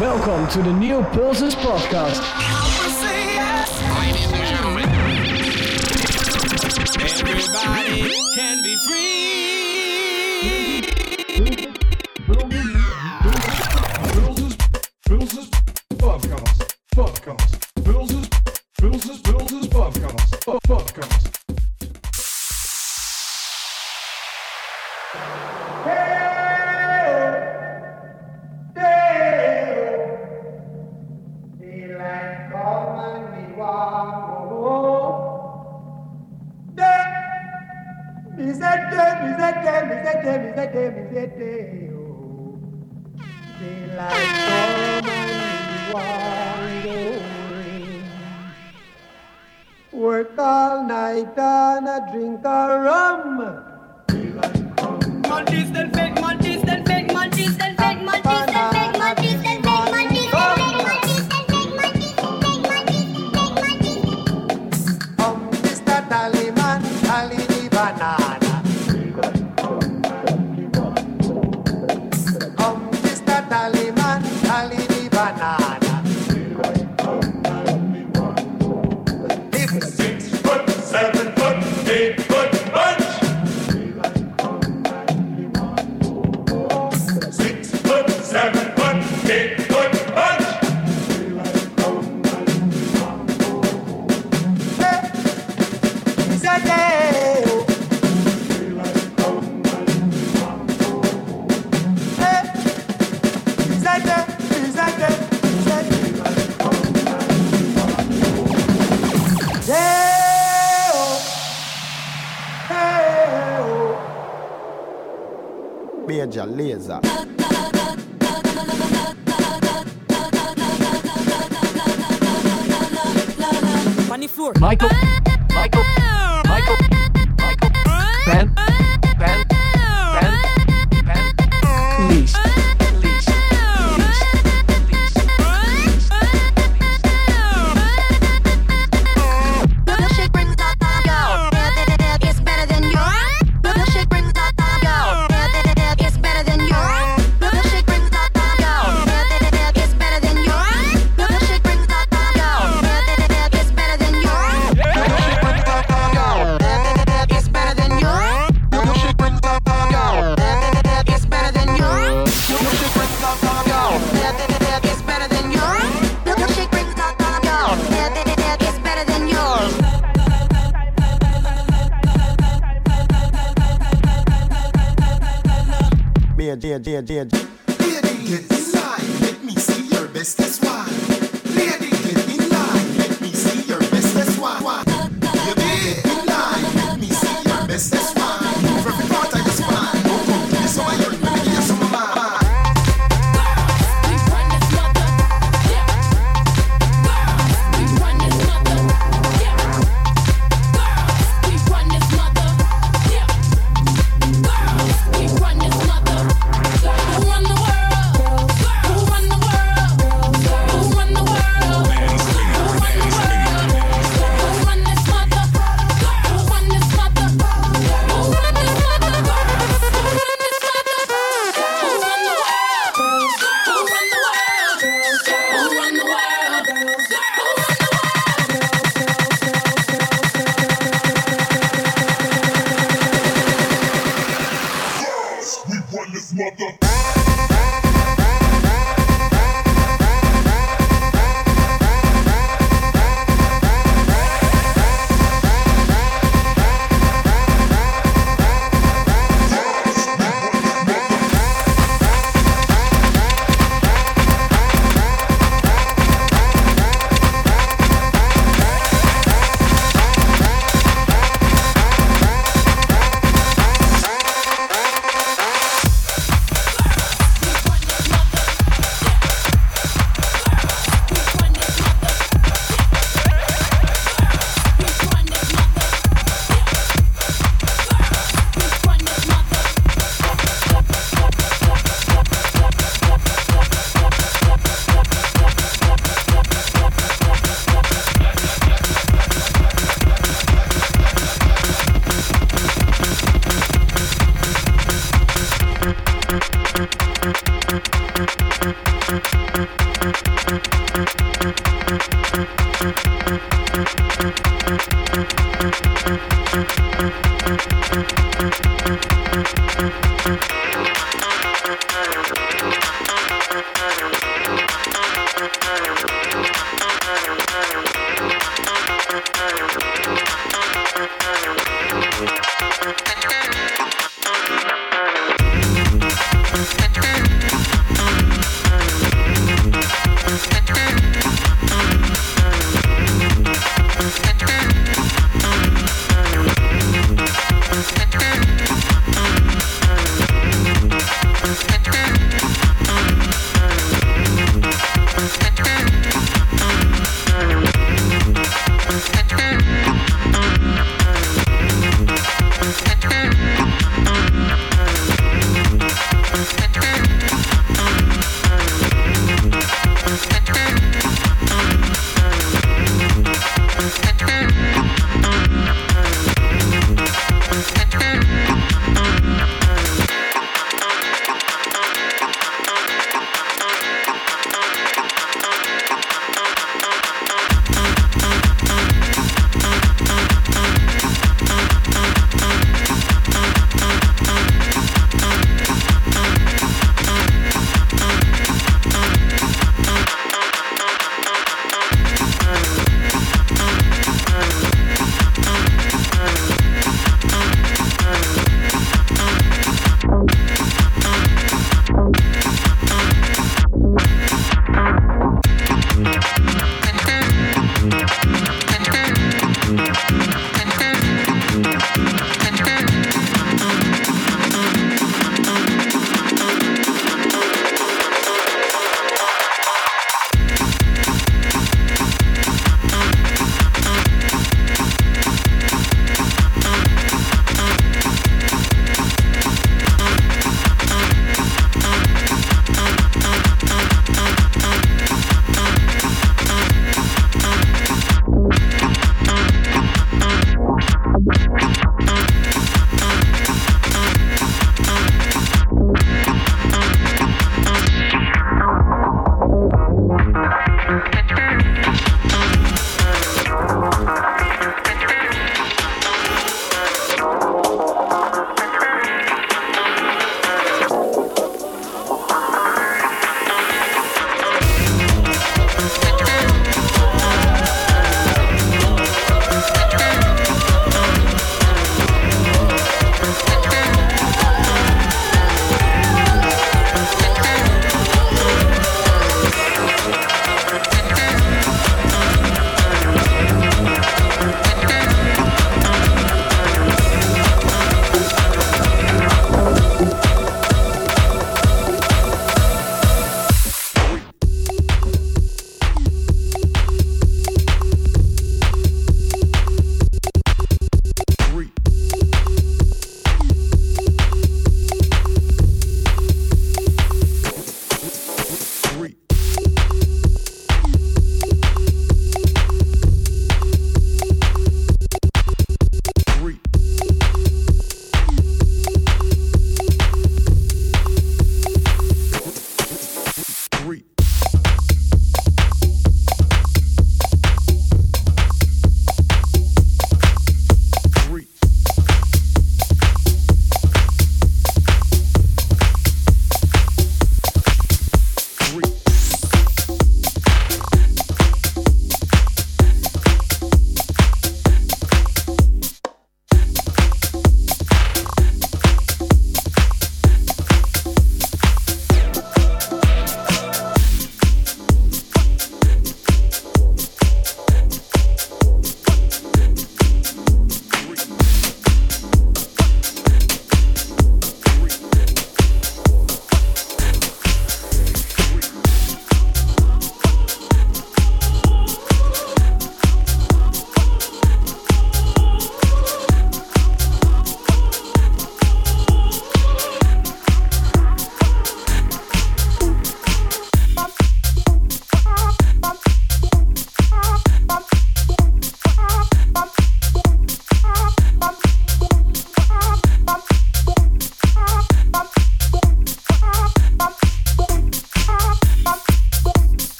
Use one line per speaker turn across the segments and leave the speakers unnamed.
Welcome to the Neo Pulses podcast.
Ladies and gentlemen, everybody can be free.
Major Laser. Funny floor.
Michael. Michael.
dear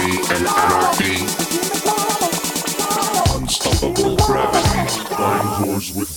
anarchy. Unstoppable gravity,
with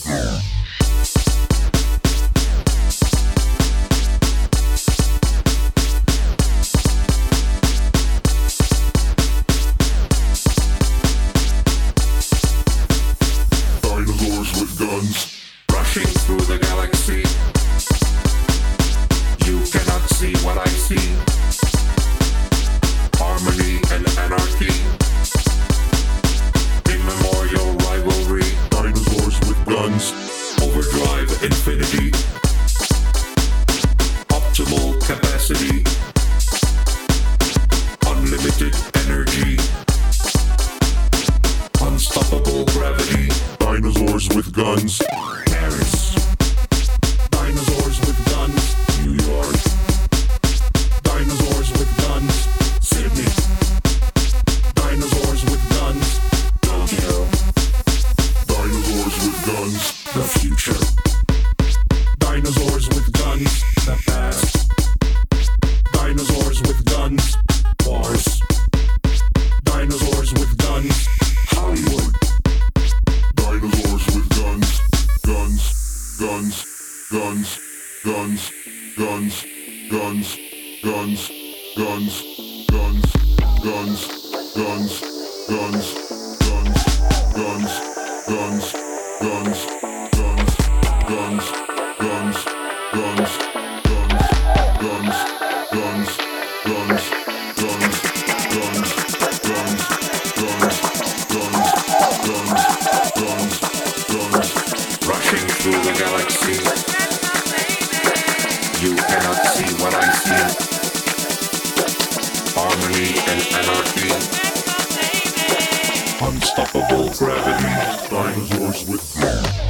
you cannot see what I see. Harmony and. Unstoppable gravity.
Dinosaurs with me.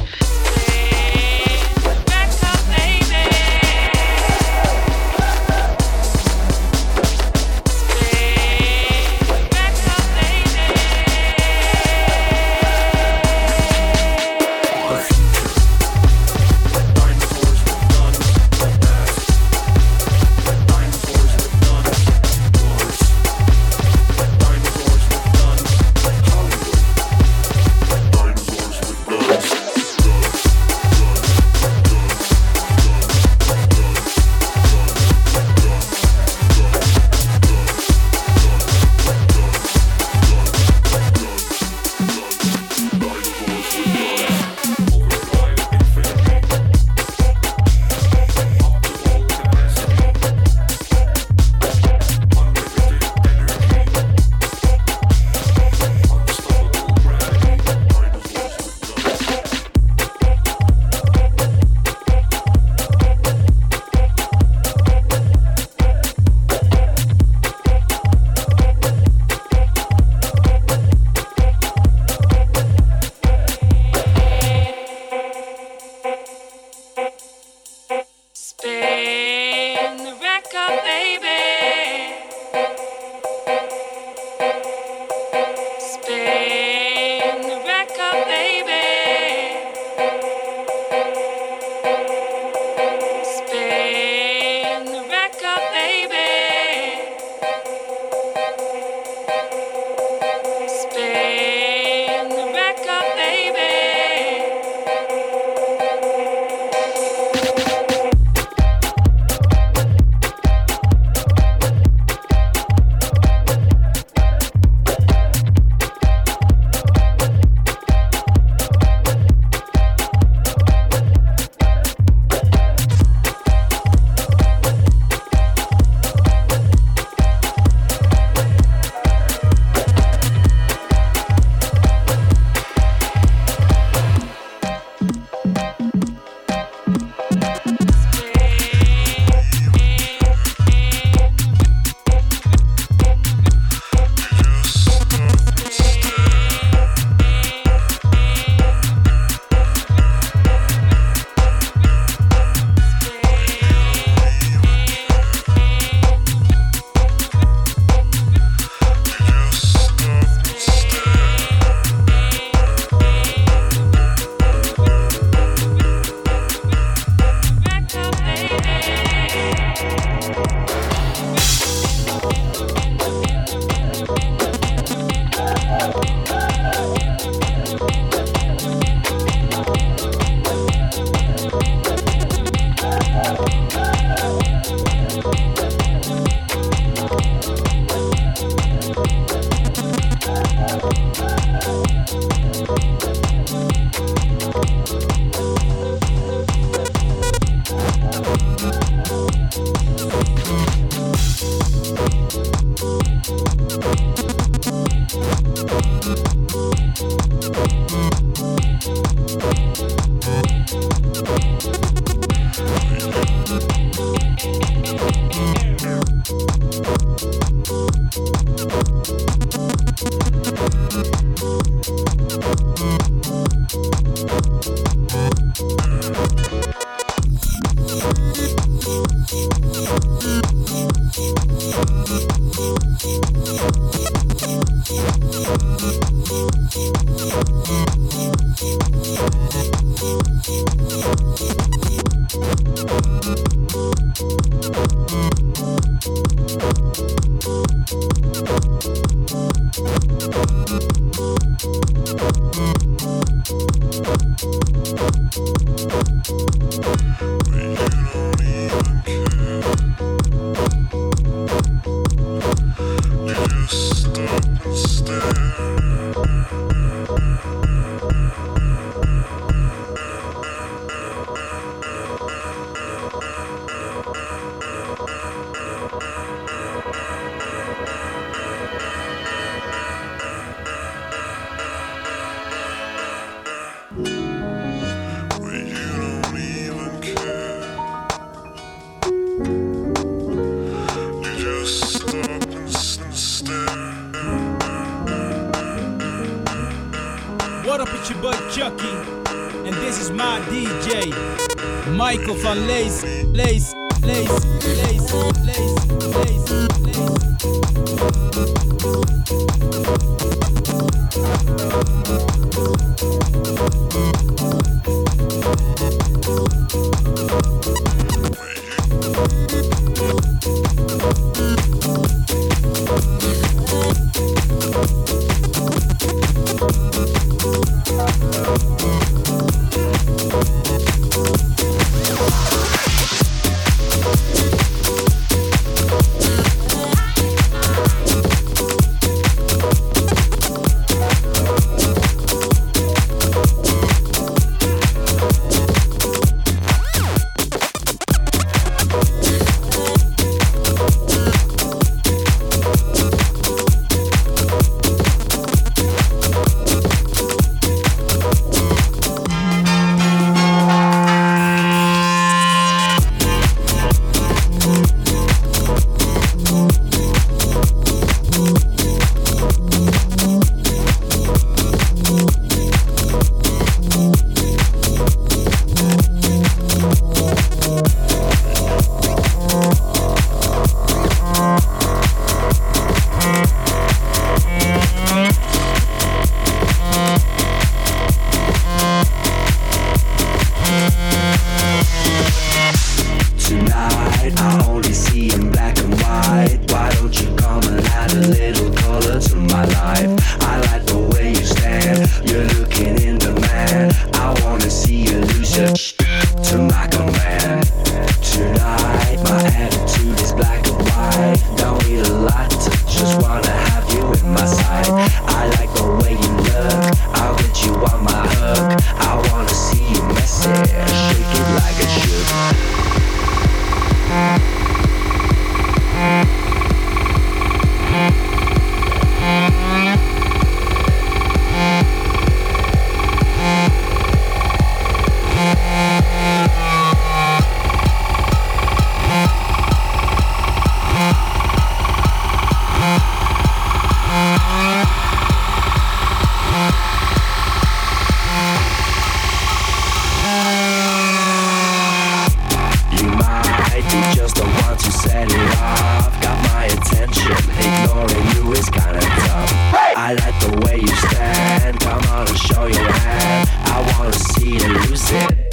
Just the one to set it off. Got my attention. Ignoring you is kinda tough. I like the way you stand. I'm gonna show you how. I wanna see you lose it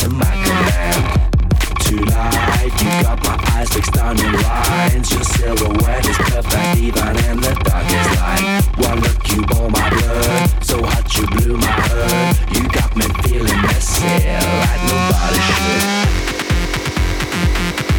to my command. Tonight, you got my eyes fixed on your lines. Your silhouette is perfect, even in the darkest light. One look, you bore my blood. So hot, you blew my hood. You got me feeling messy like nobody should. Thank you.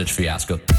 bondage fiasco.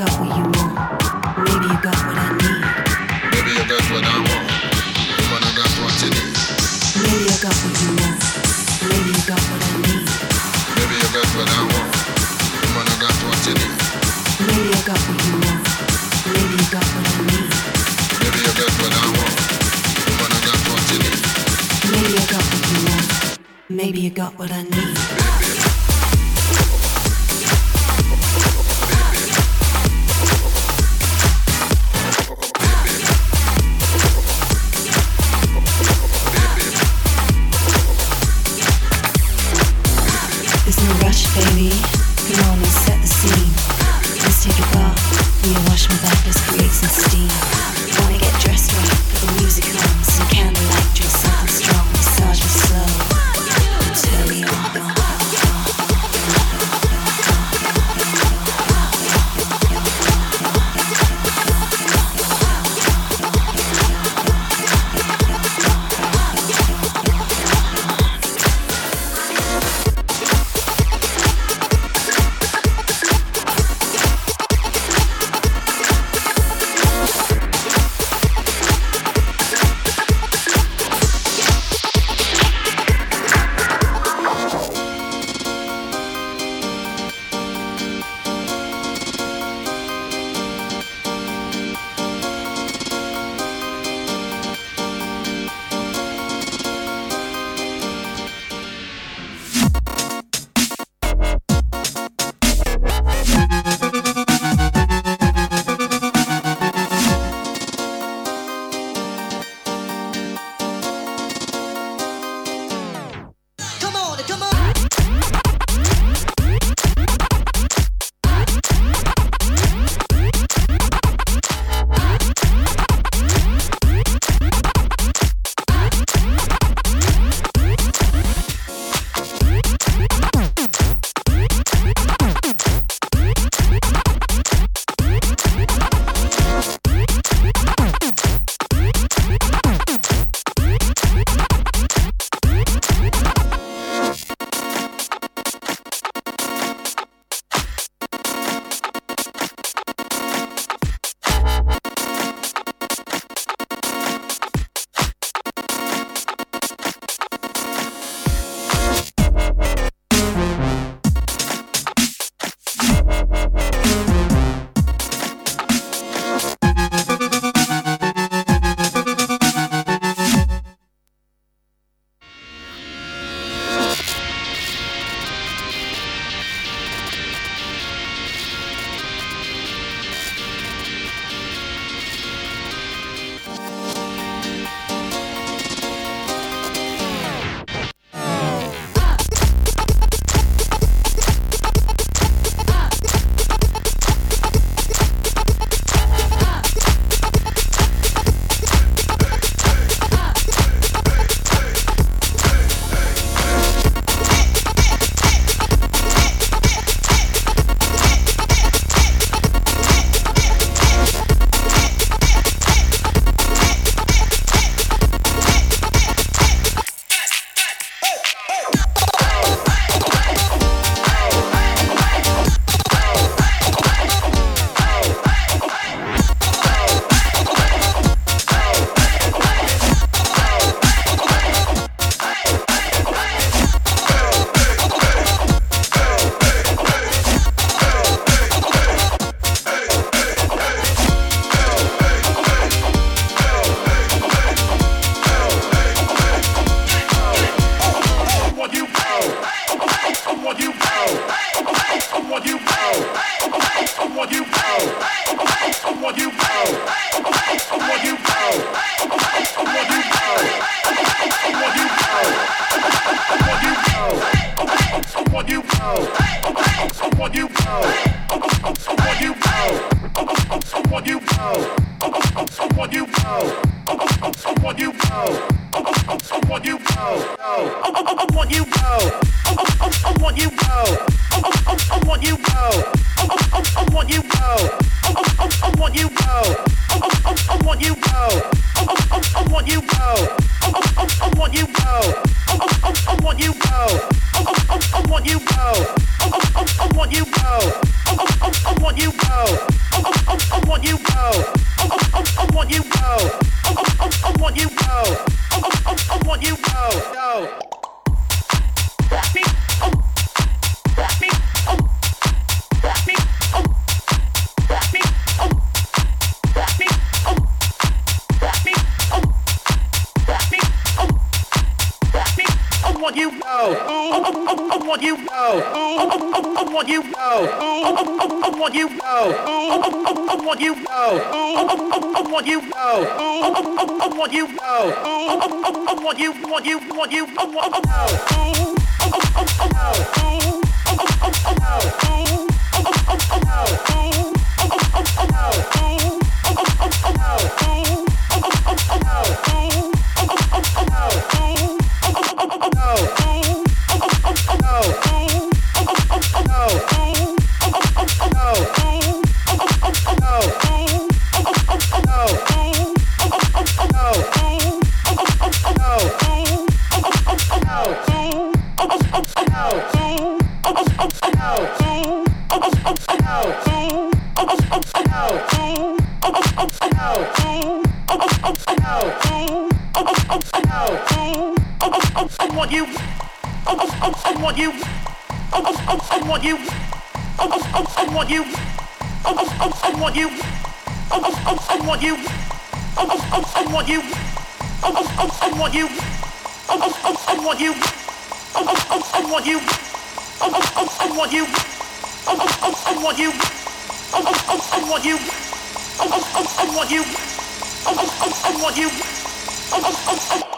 got what you want. Maybe you got what I need.
Maybe you got what I want. Woman, I got what you need.
Maybe I got what you want. Maybe you got what I need.
Maybe you got what I want. Woman, I got what you need.
Maybe I got what you want. Maybe you got what I need.
Maybe you got what I want. Woman, I got what you need.
Maybe I got what you want. Maybe you got what I need. I want you. I, I, I, I want you. I, I, I, I want you. I, I, I, I want you. I, I, I, I want you. I, I, I, I want you. I, I, I, I want you. I, I, I, I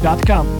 Sports.com.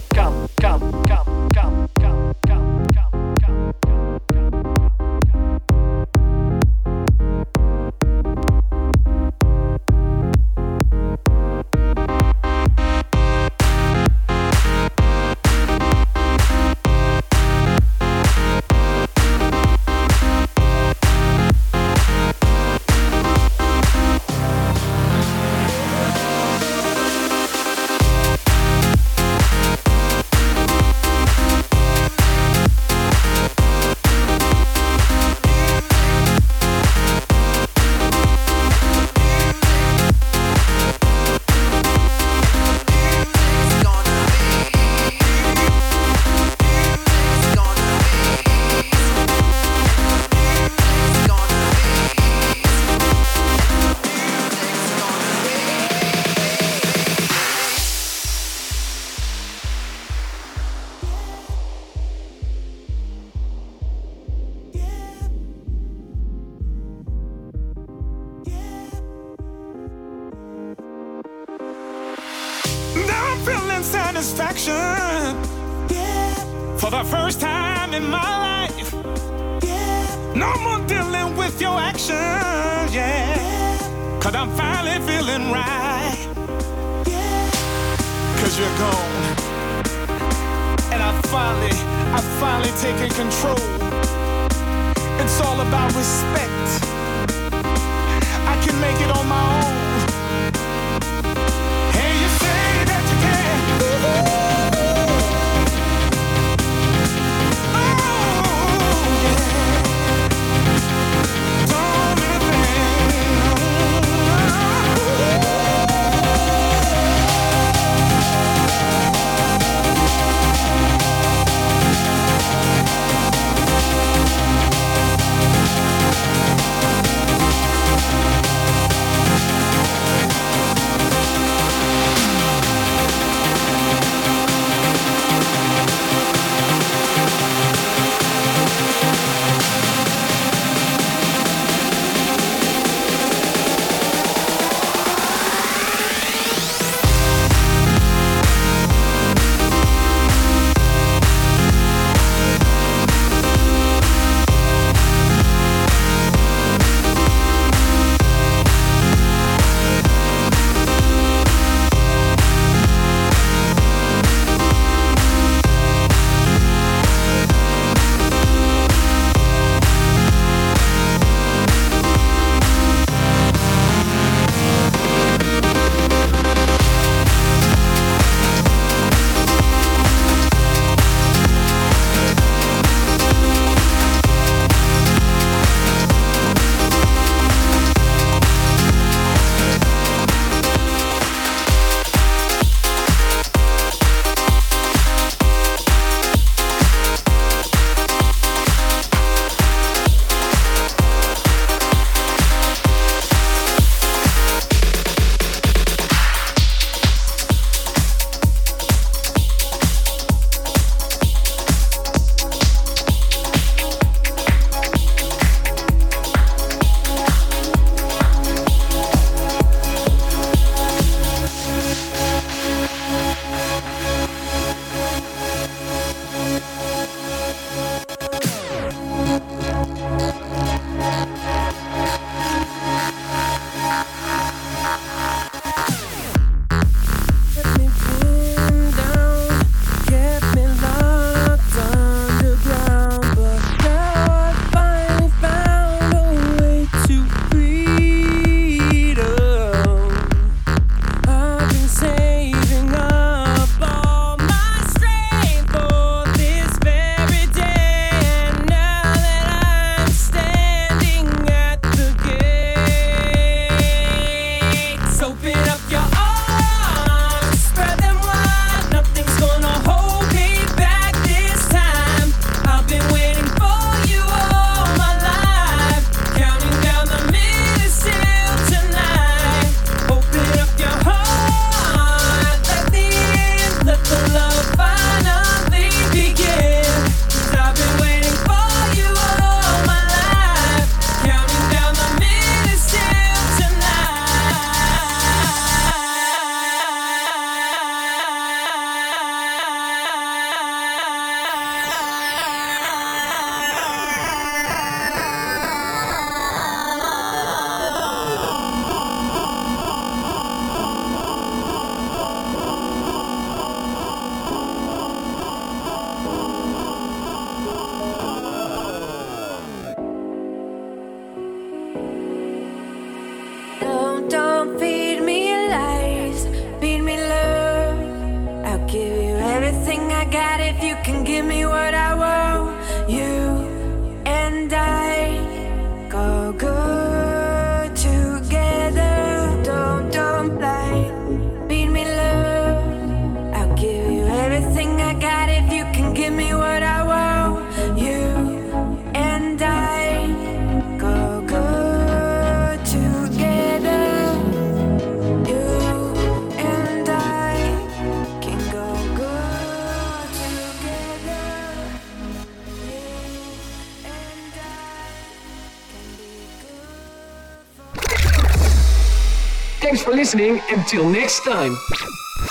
Until next time.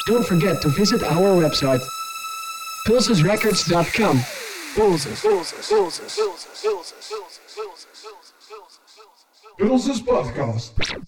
Don't forget to visit our website, pulsesrecords.com. Pulses. Pulses. Pulses. Pulses Pulses. Pulses. Pulses. Pulses. Pulses. Pulses. Pulses.
Pulses. Pulses. Pulses. Podcast.